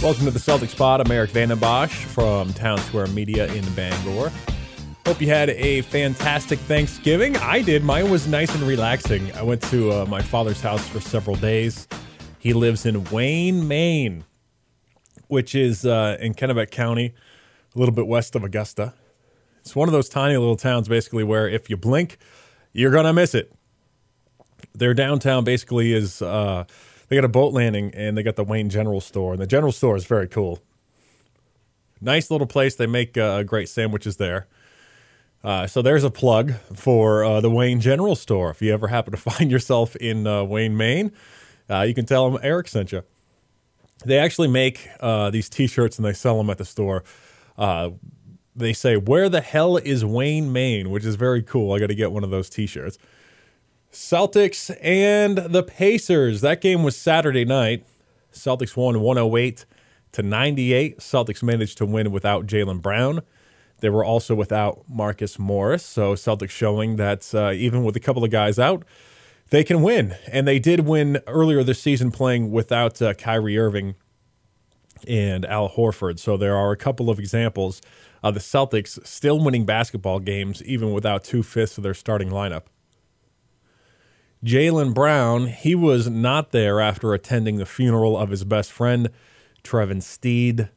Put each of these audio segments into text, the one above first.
Welcome to the Celtics Pod. I'm Erik Vandenbossche from Town Square Media in Bangor. Hope you had a fantastic Thanksgiving. I did. Mine was nice and relaxing. I went to uh, my father's house for several days. He lives in Wayne, Maine, which is uh, in Kennebec County, a little bit west of Augusta. It's one of those tiny little towns, basically, where if you blink, you're going to miss it. Their downtown basically is. Uh, they got a boat landing and they got the Wayne General Store, and the General Store is very cool. Nice little place. They make uh, great sandwiches there. Uh, so there's a plug for uh, the Wayne General Store. If you ever happen to find yourself in uh, Wayne, Maine, uh, you can tell them Erik sent you. They actually make uh, these T-shirts and they sell them at the store. they say, "Where the hell is Wayne, Maine?" Which is very cool. I got to get one of those T-shirts. Celtics and the Pacers. That game was Saturday night. Celtics won 108 to 98. Celtics managed to win without Jaylen Brown. They were also without Marcus Morris. So Celtics showing that uh, even with a couple of guys out, they can win. And they did win earlier this season playing without uh, Kyrie Irving and Al Horford. So there are a couple of examples of the Celtics still winning basketball games even without two fifths of their starting lineup. Jaylen Brown, he was not there after attending the funeral of his best friend, Trevin Steed.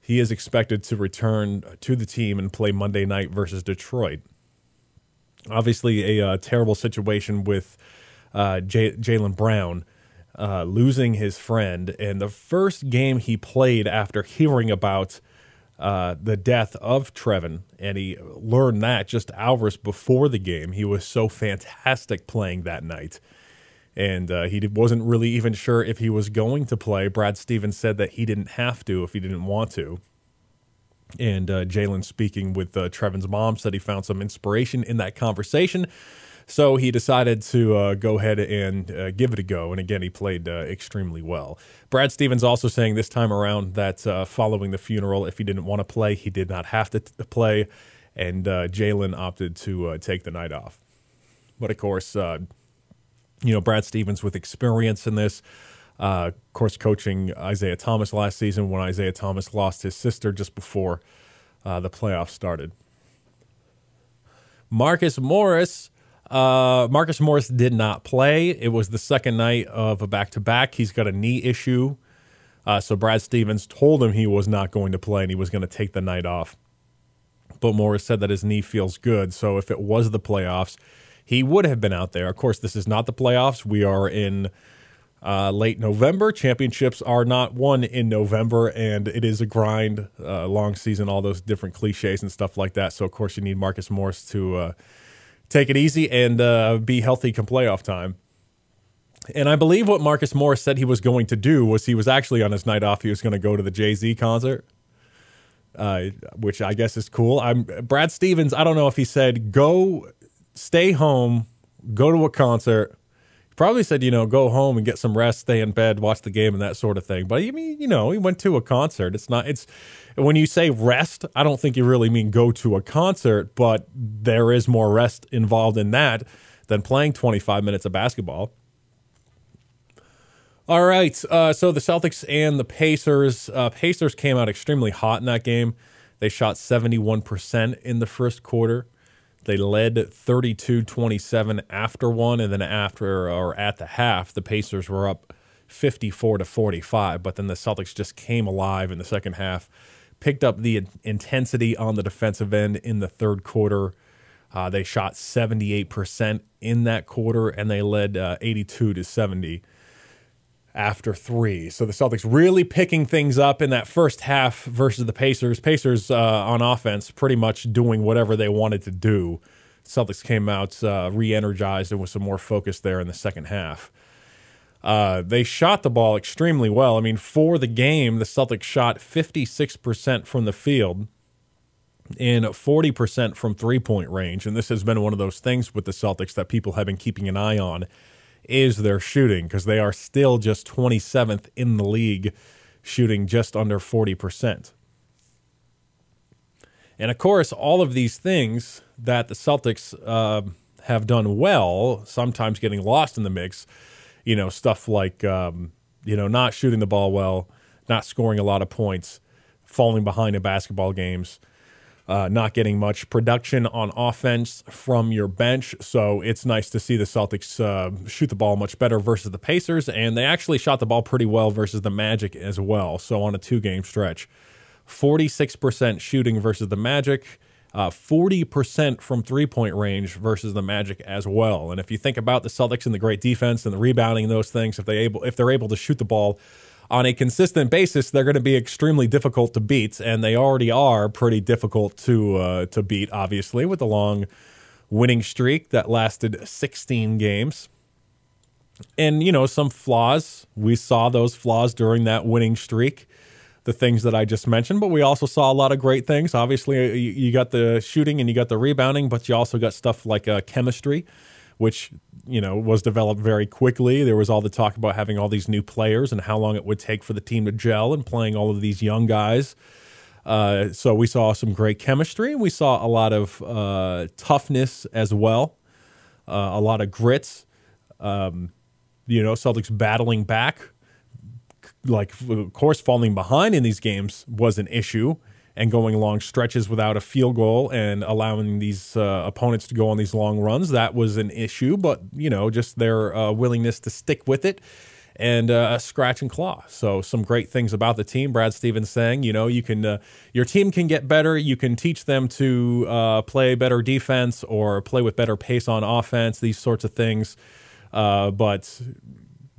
He is expected to return to the team and play Monday night versus Detroit. Obviously, a uh, terrible situation with uh, J- Jaylen Brown uh, losing his friend. And the first game he played after hearing about uh, the death of Trevin, and he learned that just hours before the game. He was so fantastic playing that night. And uh, he wasn't really even sure if he was going to play. Brad Stevens said that he didn't have to if he didn't want to. And uh, Jaylen, speaking with uh, Trevin's mom, said he found some inspiration in that conversation so he decided to uh, go ahead and uh, give it a go. And again, he played uh, extremely well. Brad Stevens also saying this time around that uh, following the funeral, if he didn't want to play, he did not have to t- play. And uh, Jaylen opted to uh, take the night off. But of course, you know, Brad Stevens with experience in this. of course, coaching Isaiah Thomas last season when Isaiah Thomas lost his sister just before the playoffs started. Marcus Morris uh, Marcus Morris did not play. It was the second night of a back to back. He's got a knee issue. Uh, so Brad Stevens told him he was not going to play and he was going to take the night off. But Morris said that his knee feels good. So if it was the playoffs, he would have been out there. Of course, this is not the playoffs. We are in uh, late November. Championships are not won in November, and it is a grind, uh, long season, all those different cliches and stuff like that. So, of course, you need Marcus Morris to uh, take it easy and uh, be healthy come playoff time. And I believe what Marcus Morris said he was going to do was he was actually on his night off. He was going to go to the Jay Z concert, uh, which I guess is cool. I'm Brad Stevens. I don't know if he said go, stay home, go to a concert, probably said, you know, go home and get some rest, stay in bed, watch the game, and that sort of thing. But I mean, you know, he went to a concert. It's not. It's when you say rest, I don't think you really mean go to a concert, but there is more rest involved in that than playing 25 minutes of basketball. All right, uh, so the Celtics and the Pacers. Uh, Pacers came out extremely hot in that game. They shot 71% in the first quarter. They led 32 27 after one, and then after or at the half, the Pacers were up 54 to 45. But then the Celtics just came alive in the second half, picked up the intensity on the defensive end in the third quarter. Uh, they shot 78% in that quarter, and they led uh, 82 to 70 after three. So the Celtics really picking things up in that first half versus the Pacers. Pacers uh, on offense pretty much doing whatever they wanted to do. Celtics came out uh, re energized and with some more focus there in the second half. Uh, they shot the ball extremely well. I mean, for the game, the Celtics shot 56% from the field and 40% from three point range. And this has been one of those things with the Celtics that people have been keeping an eye on is their shooting because they are still just 27th in the league, shooting just under 40%. And of course, all of these things that the Celtics uh, have done well, sometimes getting lost in the mix, you know, stuff like, um, you know, not shooting the ball well, not scoring a lot of points, falling behind in basketball games. Uh, not getting much production on offense from your bench. So it's nice to see the Celtics uh, shoot the ball much better versus the Pacers. And they actually shot the ball pretty well versus the Magic as well. So on a two game stretch, 46% shooting versus the Magic. Uh, 40% from three point range versus the Magic as well. And if you think about the Celtics and the great defense and the rebounding and those things, if they able if they're able to shoot the ball on a consistent basis, they're going to be extremely difficult to beat, and they already are pretty difficult to uh, to beat. Obviously, with the long winning streak that lasted 16 games, and you know some flaws. We saw those flaws during that winning streak. The things that I just mentioned, but we also saw a lot of great things. Obviously, you, got the shooting and you got the rebounding, but you also got stuff like uh, chemistry, which you know was developed very quickly. There was all the talk about having all these new players and how long it would take for the team to gel and playing all of these young guys. Uh, so we saw some great chemistry and we saw a lot of uh, toughness as well, uh, a lot of grits. Um, you know, Celtics battling back. Like, of course, falling behind in these games was an issue and going long stretches without a field goal and allowing these uh, opponents to go on these long runs. That was an issue, but you know, just their uh, willingness to stick with it and uh, scratch and claw. So some great things about the team. Brad Stevens saying, you know, you can uh, your team can get better. You can teach them to uh, play better defense or play with better pace on offense. These sorts of things. Uh, but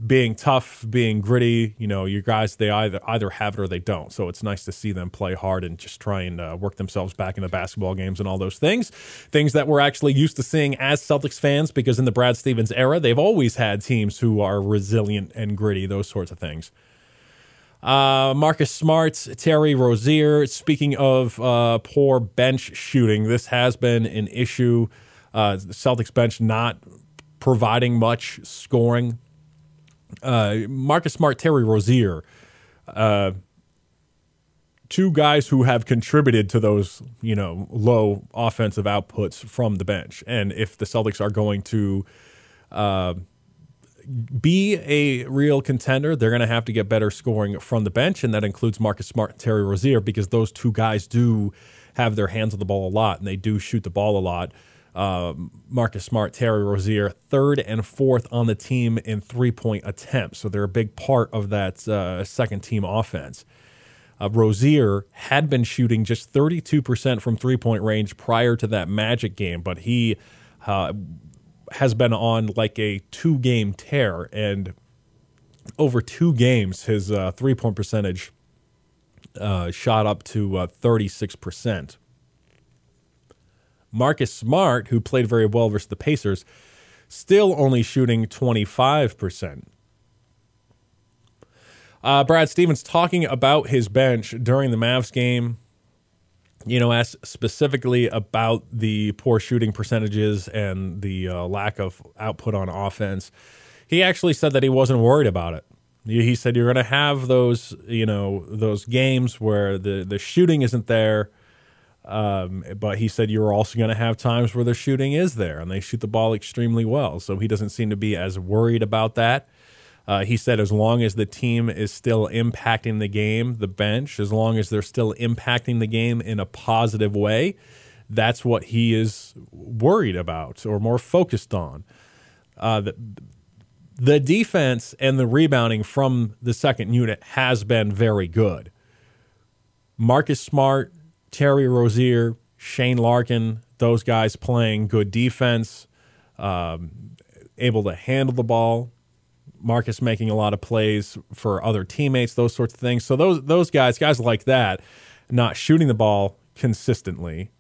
being tough, being gritty. You know, your guys they either either have it or they don't. So it's nice to see them play hard and just try and uh, work themselves back into basketball games and all those things. Things that we're actually used to seeing as Celtics fans because in the Brad Stevens era, they've always had teams who are resilient and gritty. Those sorts of things. Uh, Marcus Smart, Terry Rozier. Speaking of uh, poor bench shooting, this has been an issue. Uh, Celtics bench not providing much scoring uh, Marcus Smart, Terry Rozier, uh, two guys who have contributed to those, you know, low offensive outputs from the bench. And if the Celtics are going to uh, be a real contender, they're going to have to get better scoring from the bench, and that includes Marcus Smart and Terry Rozier because those two guys do have their hands on the ball a lot and they do shoot the ball a lot uh, Marcus Smart, Terry Rozier, third and fourth on the team in three point attempts. So they're a big part of that uh, second team offense. Uh, Rozier had been shooting just 32% from three point range prior to that Magic game, but he uh, has been on like a two game tear. And over two games, his uh, three point percentage uh, shot up to 36%. Marcus Smart, who played very well versus the Pacers, still only shooting 25%. Uh, Brad Stevens talking about his bench during the Mavs game, you know, asked specifically about the poor shooting percentages and the uh, lack of output on offense. He actually said that he wasn't worried about it. He said you're going to have those, you know, those games where the the shooting isn't there um, but he said you're also going to have times where the shooting is there and they shoot the ball extremely well. So he doesn't seem to be as worried about that. Uh, he said as long as the team is still impacting the game, the bench, as long as they're still impacting the game in a positive way, that's what he is worried about or more focused on. Uh, the, the defense and the rebounding from the second unit has been very good. Marcus Smart Terry Rozier, Shane Larkin, those guys playing good defense, um, able to handle the ball. Marcus making a lot of plays for other teammates, those sorts of things. So those those guys, guys like that, not shooting the ball consistently,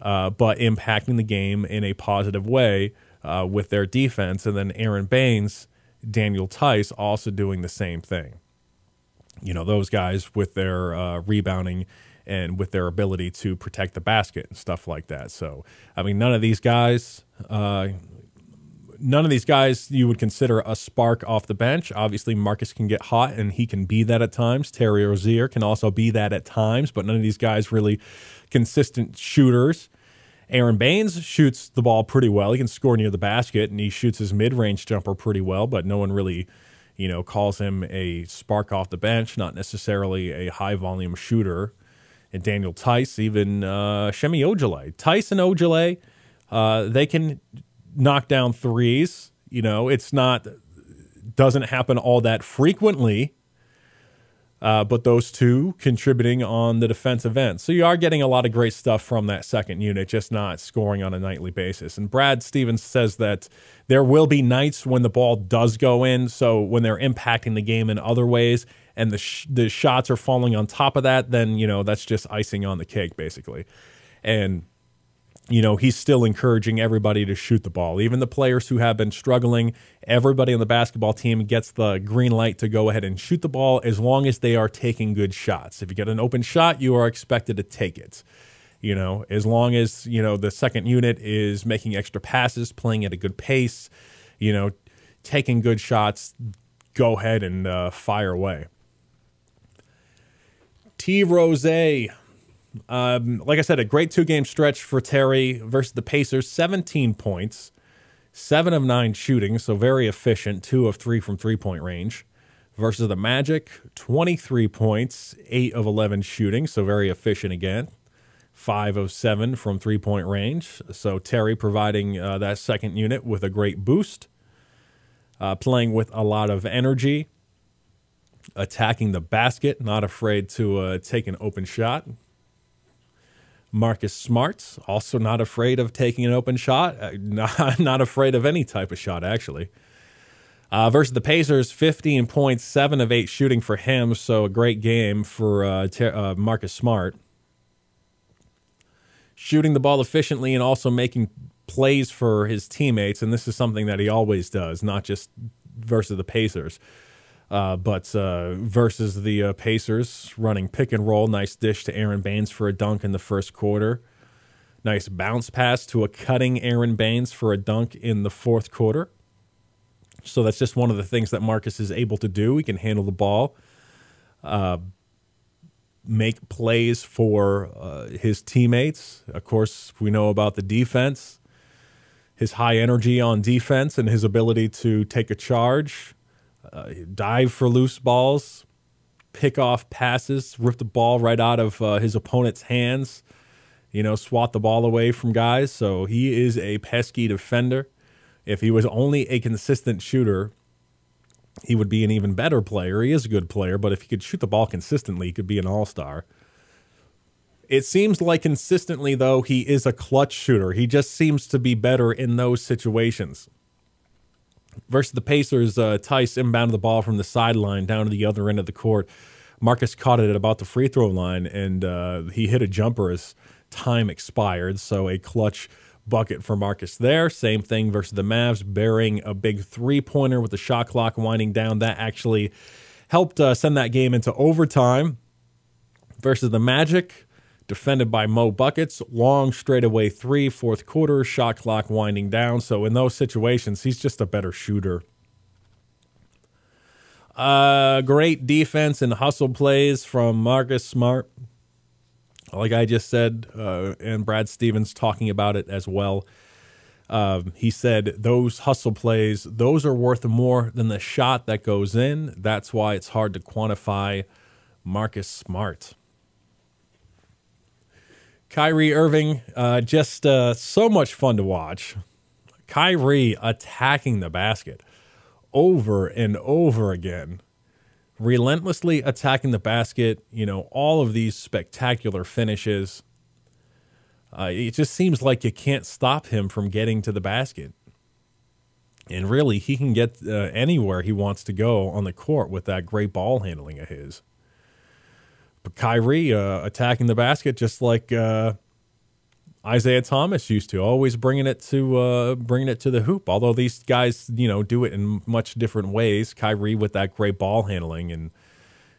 uh, but impacting the game in a positive way uh, with their defense, and then Aron Baynes, Daniel Theis, also doing the same thing. You know those guys with their uh, rebounding and with their ability to protect the basket and stuff like that. So, I mean, none of these guys, uh, none of these guys you would consider a spark off the bench. Obviously, Marcus can get hot and he can be that at times. Terry Rozier can also be that at times, but none of these guys really consistent shooters. Aron Baynes shoots the ball pretty well. He can score near the basket and he shoots his mid range jumper pretty well, but no one really you know, calls him a spark off the bench, not necessarily a high volume shooter. And Daniel Theis, even uh, Semi Ojeleye. Theis and Ojeleye, uh, they can knock down threes. You know, it's not doesn't happen all that frequently. Uh, but those two contributing on the defensive end. So you are getting a lot of great stuff from that second unit, just not scoring on a nightly basis. And Brad Stevens says that there will be nights when the ball does go in. So when they're impacting the game in other ways and the, sh- the shots are falling on top of that, then, you know, that's just icing on the cake, basically. And you know, he's still encouraging everybody to shoot the ball. Even the players who have been struggling, everybody on the basketball team gets the green light to go ahead and shoot the ball as long as they are taking good shots. If you get an open shot, you are expected to take it. You know, as long as, you know, the second unit is making extra passes, playing at a good pace, you know, taking good shots, go ahead and uh, fire away. T Rose um, like I said, a great two game stretch for Terry versus the Pacers. 17 points, seven of nine shooting, so very efficient. Two of three from three point range. Versus the Magic, 23 points, eight of 11 shooting, so very efficient again. Five of seven from three point range. So Terry providing uh, that second unit with a great boost. Uh, playing with a lot of energy, attacking the basket, not afraid to uh, take an open shot. Marcus Smart, also not afraid of taking an open shot, uh, not, not afraid of any type of shot, actually. Uh, versus the Pacers, 15 points, 7 of 8 shooting for him, so a great game for uh, ter- uh, Marcus Smart. Shooting the ball efficiently and also making plays for his teammates, and this is something that he always does, not just versus the Pacers. Uh, but uh, versus the uh, Pacers running pick and roll, nice dish to Aron Baynes for a dunk in the first quarter. Nice bounce pass to a cutting Aron Baynes for a dunk in the fourth quarter. So that's just one of the things that Marcus is able to do. He can handle the ball, uh, make plays for uh, his teammates. Of course, we know about the defense, his high energy on defense, and his ability to take a charge uh, dive for loose balls, pick off passes, rip the ball right out of uh, his opponent's hands, you know, swat the ball away from guys. So he is a pesky defender. If he was only a consistent shooter, he would be an even better player. He is a good player, but if he could shoot the ball consistently, he could be an all star. It seems like consistently, though, he is a clutch shooter. He just seems to be better in those situations versus the Pacers, uh, Theis inbounded the ball from the sideline down to the other end of the court. Marcus caught it at about the free throw line, and uh, he hit a jumper as time expired. So a clutch bucket for Marcus there. Same thing versus the Mavs, bearing a big three pointer with the shot clock winding down. That actually helped uh, send that game into overtime versus the Magic defended by Mo Buckets. Long straightaway three, fourth quarter, shot clock winding down. So in those situations, he's just a better shooter. Uh, great defense and hustle plays from Marcus Smart. Like I just said, uh, and Brad Stevens talking about it as well. Um, he said those hustle plays, those are worth more than the shot that goes in. That's why it's hard to quantify Marcus Smart. Kyrie Irving, uh, just uh, so much fun to watch. Kyrie attacking the basket over and over again, relentlessly attacking the basket. You know, all of these spectacular finishes. Uh, it just seems like you can't stop him from getting to the basket. And really, he can get uh, anywhere he wants to go on the court with that great ball handling of his. Kyrie uh, attacking the basket just like uh, Isaiah Thomas used to, always bringing it to uh, bringing it to the hoop. Although these guys, you know, do it in much different ways. Kyrie with that great ball handling, and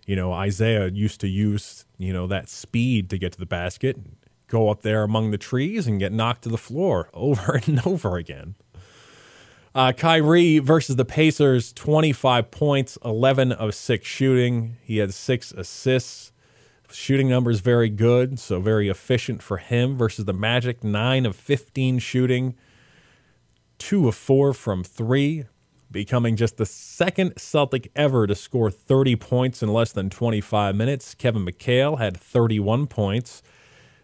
you know Isaiah used to use you know that speed to get to the basket, go up there among the trees, and get knocked to the floor over and over again. Uh, Kyrie versus the Pacers, 25 points, 11 of 6 shooting. He had six assists. Shooting numbers very good, so very efficient for him versus the Magic. Nine of 15 shooting, two of four from three. becoming just the second Celtic ever to score 30 points in less than 25 minutes. Kevin McHale had 31 points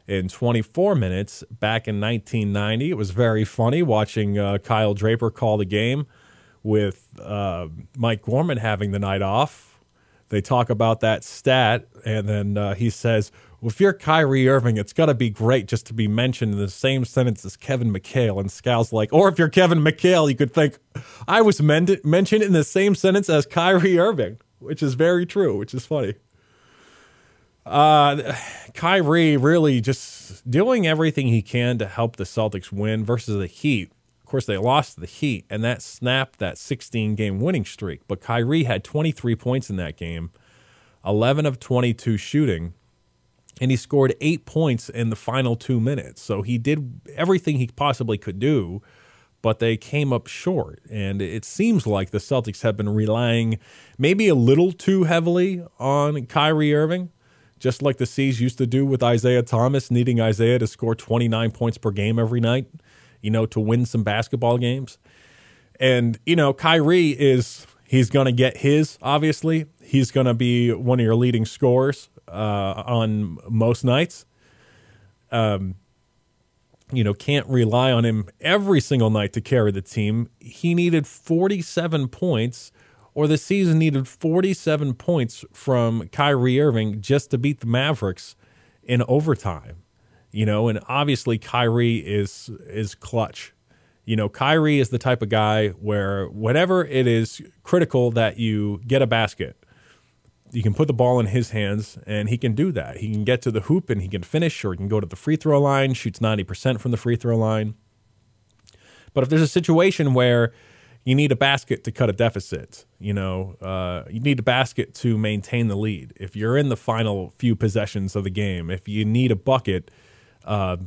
in 24 minutes back in 1990. It was very funny watching uh, Kyle Draper call the game with uh, Mike Gorman having the night off. They talk about that stat, and then uh, he says, well, if you're Kyrie Irving, it's got to be great just to be mentioned in the same sentence as Kevin McHale. And Scal's like, or if you're Kevin McHale, you could think, I was mentioned in the same sentence as Kyrie Irving, which is very true, which is funny. Uh, Kyrie really just doing everything he can to help the Celtics win versus the Heat. Course, they lost to the Heat, and that snapped that 16 game winning streak. But Kyrie had 23 points in that game, 11 of 22 shooting and he scored eight points in the final two minutes. So he did everything he possibly could do, but they came up short. And it seems like the Celtics have been relying maybe a little too heavily on Kyrie Irving, just like the C's used to do with Isaiah Thomas, needing Isaiah to score 29 points per game every night, you know, to win some basketball games. And, you know, Kyrie is, he's going to get his, obviously. He's going to be one of your leading scorers uh, on most nights. Um, you know, can't rely on him every single night to carry the team. He needed 47 points, or the season needed 47 points from Kyrie Irving just to beat the Mavericks in overtime. You know, and obviously Kyrie is is clutch. You know, Kyrie is the type of guy where whatever it is critical that you get a basket, you can put the ball in his hands and he can do that. He can get to the hoop and he can finish, or he can go to the free throw line, shoots 90% from the free throw line. But if there's a situation where you need a basket to cut a deficit, you know, uh, you need a basket to maintain the lead. If you're in the final few possessions of the game, if you need a bucket, uh,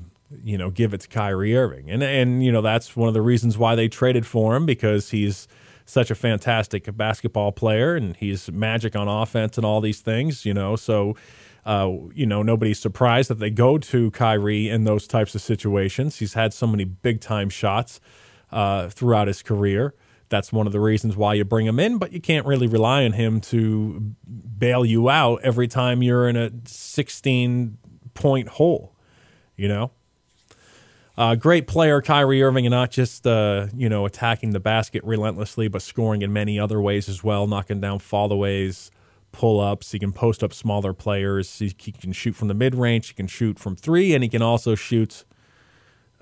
you know, give it to Kyrie Irving. And, and, you know, that's one of the reasons why they traded for him because he's – such a fantastic basketball player and he's magic on offense and all these things, you know. So, uh, you know, nobody's surprised that they go to Kyrie in those types of situations. He's had so many big time shots uh, throughout his career. That's one of the reasons why you bring him in, but you can't really rely on him to bail you out every time you're in a 16 point hole, you know? Uh, great player, Kyrie Irving, and not just uh, you know attacking the basket relentlessly, but scoring in many other ways as well, knocking down fallaways, pull ups. He can post up smaller players. He, he, can shoot from the mid range. He can shoot from three, and he can also shoot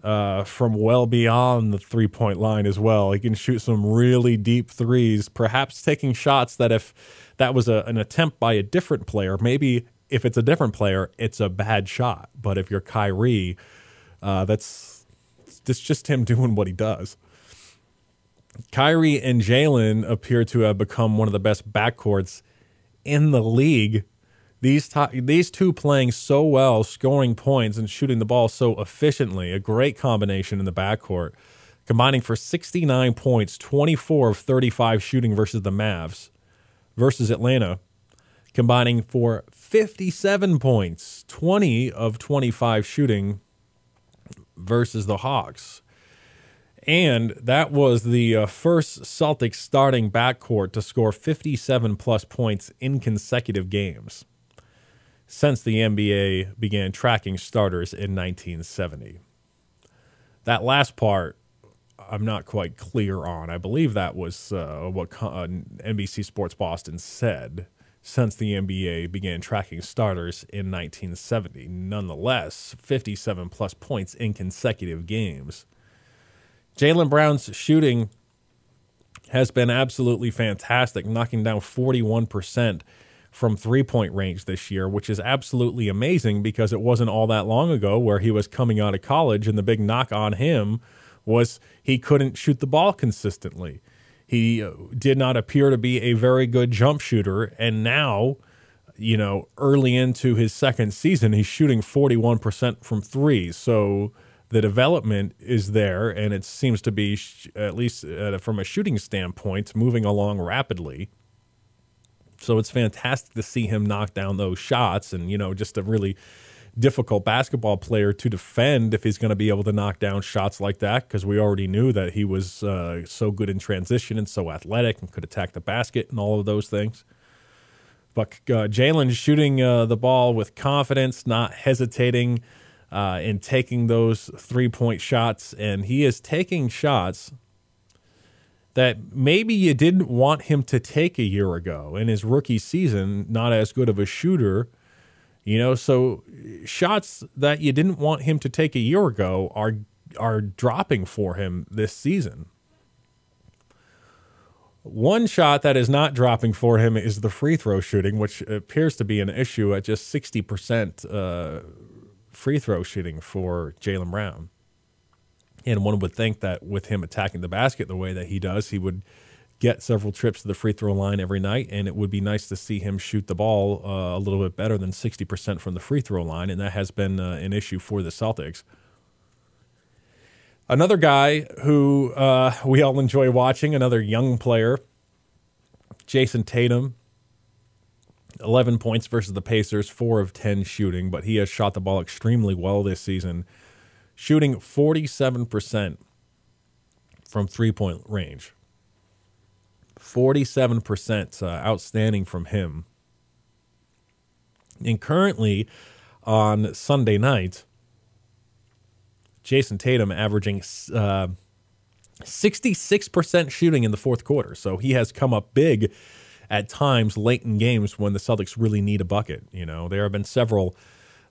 uh, from well beyond the three point line as well. He can shoot some really deep threes, perhaps taking shots that if that was a, an attempt by a different player, maybe if it's a different player, it's a bad shot. But if you're Kyrie uh, that's that's just him doing what he does. Kyrie and Jaylen appear to have become one of the best backcourts in the league. These these two playing so well, scoring points and shooting the ball so efficiently, a great combination in the backcourt, combining for 69 points, 24 of 35 shooting versus the Mavs, versus Atlanta, combining for 57 points, 20 of 25 shooting versus the Hawks. And that was the uh, first Celtics starting backcourt to score 57 plus points in consecutive games since the NBA began tracking starters in 1970. That last part, I'm not quite clear on. I believe that was uh, what uh, NBC Sports Boston said since the NBA began tracking starters in 1970. Nonetheless, 57 plus points in consecutive games. Jaylen Brown's shooting has been absolutely fantastic, knocking down 41% from three point range this year, which is absolutely amazing because it wasn't all that long ago where he was coming out of college and the big knock on him was he couldn't shoot the ball consistently. He uh, did not appear to be a very good jump shooter. And now, you know, early into his second season, he's shooting 41% from three. So the development is there, and it seems to be, at least uh, from a shooting standpoint, moving along rapidly. So it's fantastic to see him knock down those shots and, you know, just to really difficult basketball player to defend if he's going to be able to knock down shots like that because we already knew that he was uh, so good in transition and so athletic and could attack the basket and all of those things. But uh, Jaylen shooting uh, the ball with confidence, not hesitating uh, in taking those three point shots, and he is taking shots that maybe you didn't want him to take a year ago in his rookie season, not as good of a shooter. You know, so shots that you didn't want him to take a year ago are are dropping for him this season. One shot that is not dropping for him is the free throw shooting, which appears to be an issue at just 60% uh, free throw shooting for Jaylen Brown. And one would think that with him attacking the basket the way that he does, he would get several trips to the free throw line every night. And it would be nice to see him shoot the ball uh, a little bit better than 60% from the free throw line. And that has been uh, an issue for the Celtics. Another guy who uh, we all enjoy watching, another young player, Jayson Tatum. 11 points versus the Pacers, 4 of 10 shooting, but he has shot the ball extremely well this season shooting 47% from three point range. 47% uh, outstanding from him. And currently on Sunday night, Jayson Tatum averaging uh, 66% shooting in the fourth quarter. So he has come up big at times late in games when the Celtics really need a bucket. You know, there have been several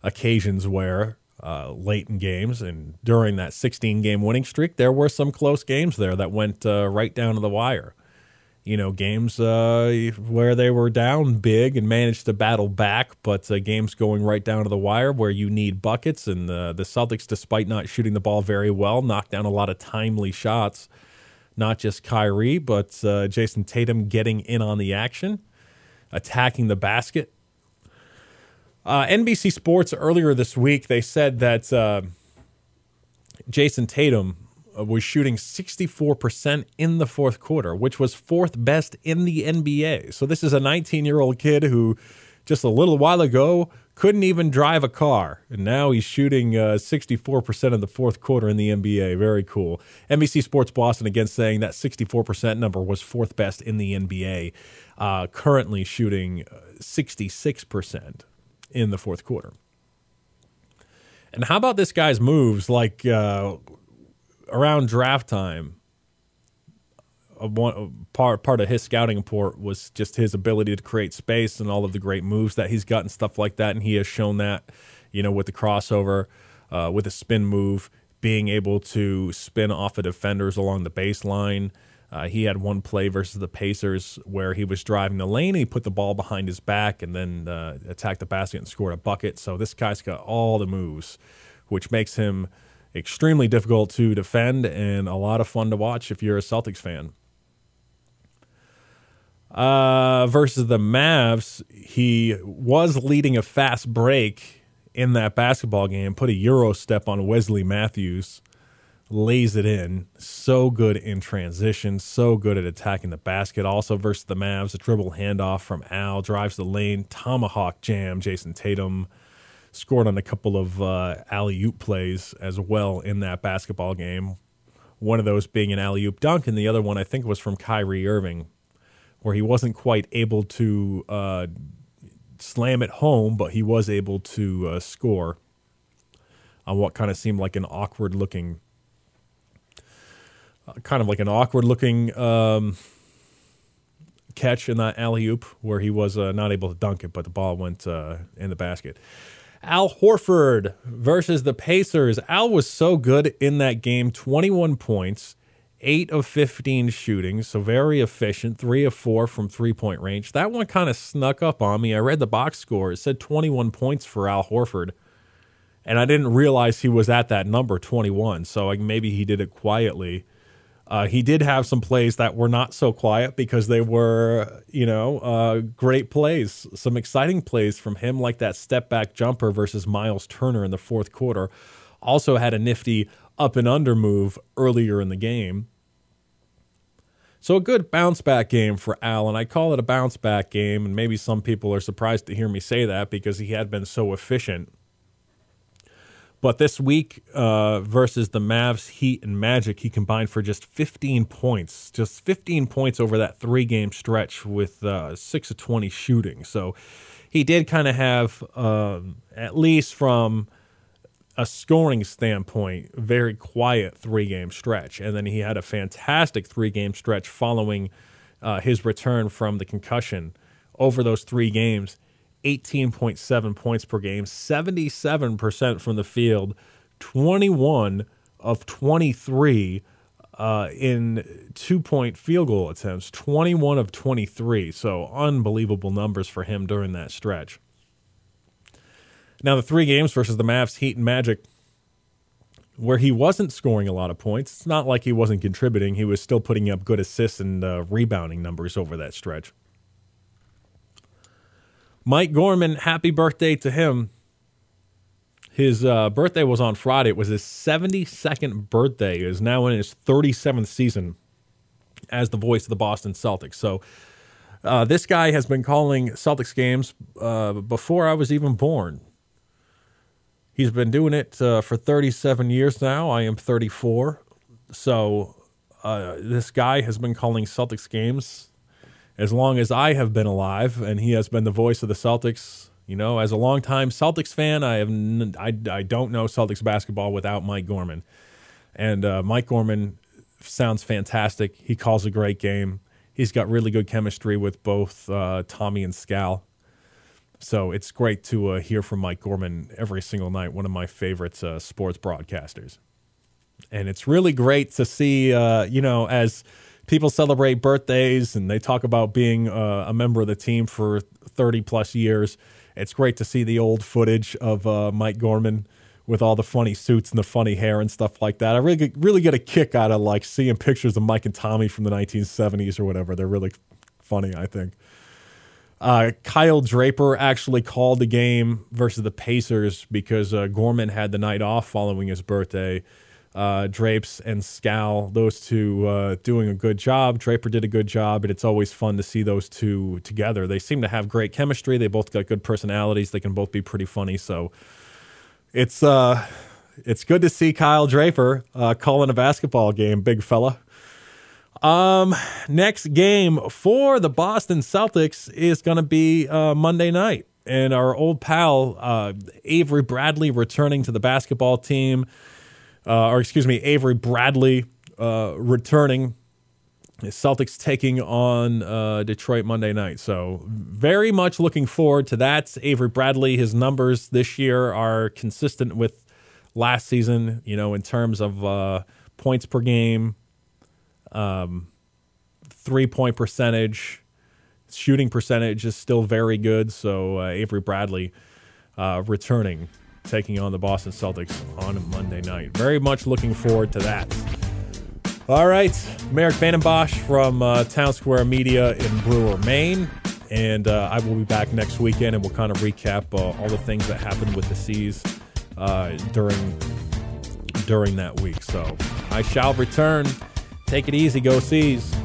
occasions where uh, late in games. And during that 16 game winning streak, there were some close games there that went uh, right down to the wire. You know, games uh, where they were down big and managed to battle back, but uh, games going right down to the wire where you need buckets. And the Celtics, despite not shooting the ball very well, knocked down a lot of timely shots. Not just Kyrie, but uh, Jayson Tatum getting in on the action, attacking the basket, uh, NBC Sports earlier this week they said that uh, Jayson Tatum uh, was shooting 64% in the fourth quarter, which was fourth best in the NBA. So this is a 19 year old kid who just a little while ago couldn't even drive a car, and now he's shooting uh, 64% in the fourth quarter in the NBA. Very cool. NBC Sports Boston again saying that 64% number was fourth best in the NBA, uh, currently shooting 66%. Uh, in the fourth quarter. And how about this guy's moves like uh, around draft time? one, part part of his scouting report was just his ability to create space and all of the great moves that he's got and stuff like that. And he has shown that, you know, with the crossover, uh, with a spin move, being able to spin off of defenders along the baseline. Uh, he had one play versus the Pacers where he was driving the lane and he put the ball behind his back and then uh, attacked the basket and scored a bucket. So this guy's got all the moves, which makes him extremely difficult to defend and a lot of fun to watch if you're a Celtics fan. Uh, versus the Mavs, he was leading a fast break in that basketball game, put a Euro step on Wesley Matthews lays it in. So good in transition, so good at attacking the basket. Also versus the Mavs, a dribble handoff from Al drives the lane, tomahawk jam. Jayson Tatum scored on a couple of uh, alley oop plays as well in that basketball game. One of those being an alley oop dunk, and the other one I think was from Kyrie Irving, where he wasn't quite able to uh, slam it home, but he was able to uh, score on what kind of seemed like an awkward looking kind of like an awkward looking um, catch in that alley oop where he was uh, not able to dunk it, but the ball went uh, in the basket. Al Horford versus the Pacers. Al was so good in that game 21 points, 8 of 15 shooting, so very efficient, 3 of 4 from three point range. That one kind of snuck up on me. I read the box score, it said 21 points for Al Horford. And I didn't realize he was at that number 21, so like maybe he did it quietly. Uh, he did have some plays that were not so quiet because they were, you know, uh, great plays, some exciting plays from him, like that step back jumper versus Myles Turner in the fourth quarter. Also had a nifty up and under move earlier in the game. So a good bounce back game for Al, and I call it a bounce back game. And maybe some people are surprised to hear me say that because he had been so efficient But this week uh, versus the Mavs, Heat, and Magic, he combined for just 15 points. Just 15 points over that three game stretch with uh, 6 of 20 shooting. So he did kind of have, um, at least from a scoring standpoint, very quiet three game stretch. And then he had a fantastic three game stretch following uh, his return from the concussion over those three games 18.7 points per game, 77% from the field, 21 of 23 uh, in two point field goal attempts, 21 of 23. So unbelievable numbers for him during that stretch. Now, the three games versus the Mavs, Heat, and Magic, where he wasn't scoring a lot of points, it's not like he wasn't contributing. He was still putting up good assists and uh, rebounding numbers over that stretch. Mike Gorman, happy birthday to him. His uh, birthday was on Friday. It was his 72nd birthday. He is now in his 37th season as the voice of the Boston Celtics. So uh, this guy has been calling Celtics games uh, before I was even born. He's been doing it uh, for 37 years now. I am 34. So uh, this guy has been calling Celtics games as long as I have been alive, and he has been the voice of the Celtics. You know, as a longtime Celtics fan, I have n- I, I don't know Celtics basketball without Mike Gorman, and uh, Mike Gorman sounds fantastic. He calls a great game. He's got really good chemistry with both uh, Tommy and Scal. So it's great to uh, hear from Mike Gorman every single night, one of my favorite uh, sports broadcasters. And it's really great to see, uh, you know, as people celebrate birthdays and they talk about being uh, a member of the team for 30 plus years. It's great to see the old footage of uh, Mike Gorman with all the funny suits and the funny hair and stuff like that. I really get, really get a kick out of like seeing pictures of Mike and Tommy from the 1970s or whatever. They're really funny, I think. Uh, Kyle Draper actually called the game versus the Pacers because uh, Gorman had the night off following his birthday uh, Drapes and Scal, those two uh, doing a good job. Draper did a good job, and it's always fun to see those two together. They seem to have great chemistry. They both got good personalities. They can both be pretty funny. So it's uh, it's good to see Kyle Draper uh, calling a basketball game, big fella. Um, next game for the Boston Celtics is going to be uh, Monday night, and our old pal uh, Avery Bradley returning to the basketball team uh, or excuse me, Avery Bradley uh, returning. Celtics taking on uh, Detroit Monday night. So, very much looking forward to that. Avery Bradley, his numbers this year are consistent with last season, you know, in terms of uh, points per game, um, three point percentage, shooting percentage is still very good. So, uh, Avery Bradley uh, returning taking on the Boston Celtics on Monday night. Very much looking forward to that. All right, Marek Vandenbossche from uh, Town Square Media in Brewer, Maine. And uh, I will be back next weekend and we'll kind of recap uh, all the things that happened with the C's uh, during during that week. So I shall return. Take it easy. Go C's.